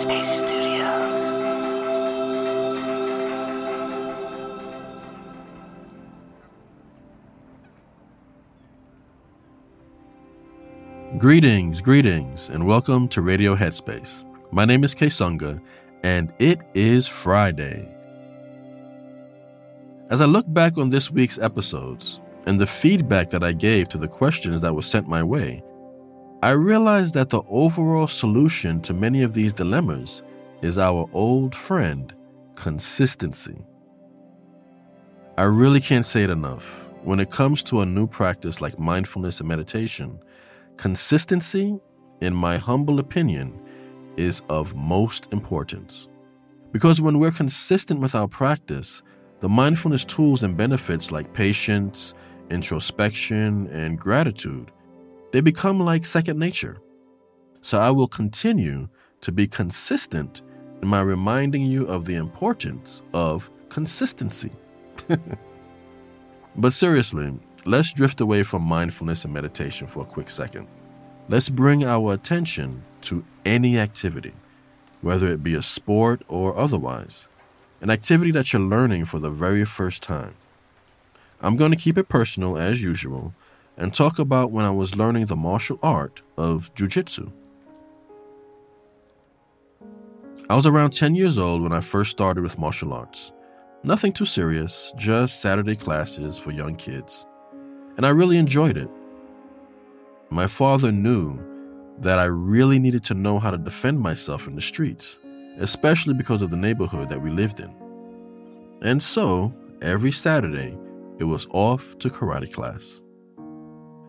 Headspace Studios. Greetings, greetings, and welcome to Radio Headspace. My name is Kessonga, and it is Friday. As I look back on this week's episodes and the feedback that I gave to the questions that were sent my way, I realize that the overall solution to many of these dilemmas is our old friend, consistency. I really can't say it enough. When it comes to a new practice like mindfulness and meditation, consistency, in my humble opinion, is of most importance. Because when we're consistent with our practice, the mindfulness tools and benefits like patience, introspection, and gratitude, they become like second nature. So I will continue to be consistent in my reminding you of the importance of consistency. but seriously, let's drift away from mindfulness and meditation for a quick second. Let's bring our attention to any activity, whether it be a sport or otherwise, an activity that you're learning for the very first time. I'm going to keep it personal as usual and talk about when I was learning the martial art of jujitsu. I was around 10 years old when I first started with martial arts. Nothing too serious, just Saturday classes for young kids. And I really enjoyed it. My father knew that I really needed to know how to defend myself in the streets, especially because of the neighborhood that we lived in. And so, every Saturday, it was off to karate class.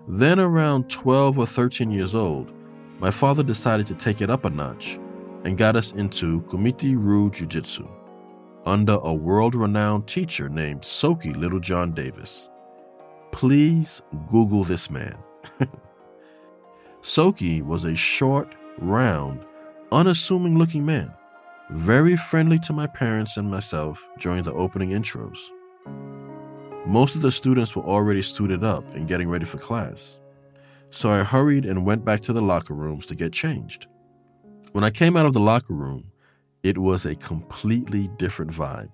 Then, around 12 or 13 years old, my father decided to take it up a notch and got us into Kumite Ryu Jiu Jitsu under a world renowned teacher named Soke Littlejohn Davis. Please Google this man. Soke was a short, round, unassuming looking man, very friendly to my parents and myself during the opening intros. Most of the students were already suited up and getting ready for class, so I hurried and went back to the locker rooms to get changed. When I came out of the locker room, it was a completely different vibe.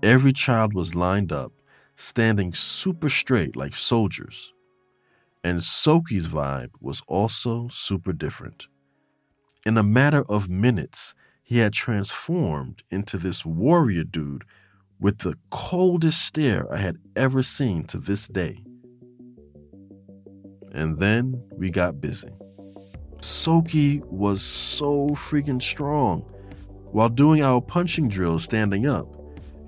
Every child was lined up, standing super straight like soldiers. And Soke's vibe was also super different. In a matter of minutes, he had transformed into this warrior dude with the coldest stare I had ever seen to this day. And then we got busy. Soke was so freaking strong. While doing our punching drills standing up,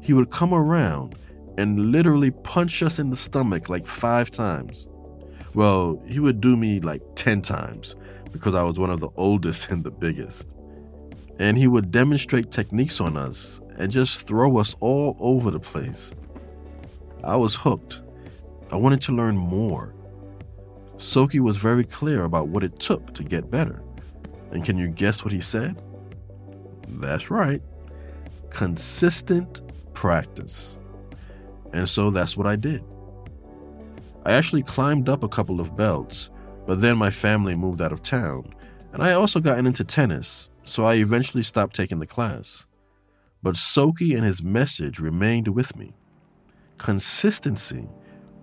he would come around and literally punch us in the stomach like five times. Well, he would do me like 10 times because I was one of the oldest and the biggest. And he would demonstrate techniques on us and just throw us all over the place. I was hooked. I wanted to learn more. Soke was very clear about what it took to get better. And can you guess what he said? That's right consistent practice. And so that's what I did. I actually climbed up a couple of belts, but then my family moved out of town, and I also got into tennis, so I eventually stopped taking the class. But Soke and his message remained with me. Consistency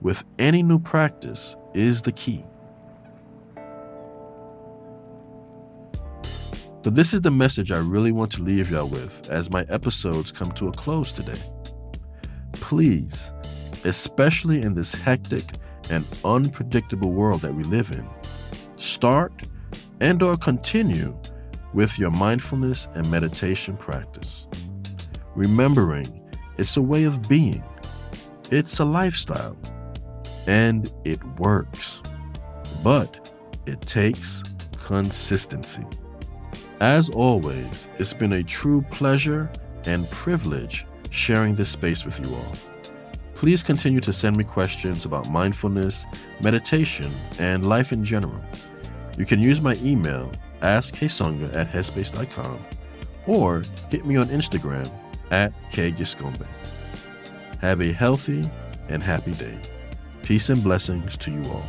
with any new practice is the key. But this is the message I really want to leave y'all with as my episodes come to a close today. Please, especially in this hectic and unpredictable world that we live in, start and or continue with your mindfulness and meditation practice. Remembering it's a way of being. It's a lifestyle and it works. But it takes consistency. As always, it's been a true pleasure and privilege sharing this space with you all. Please continue to send me questions about mindfulness, meditation, and life in general. You can use my email, askkessonga at headspace.com, or hit me on Instagram at kgiscombe. Have a healthy and happy day. Peace and blessings to you all.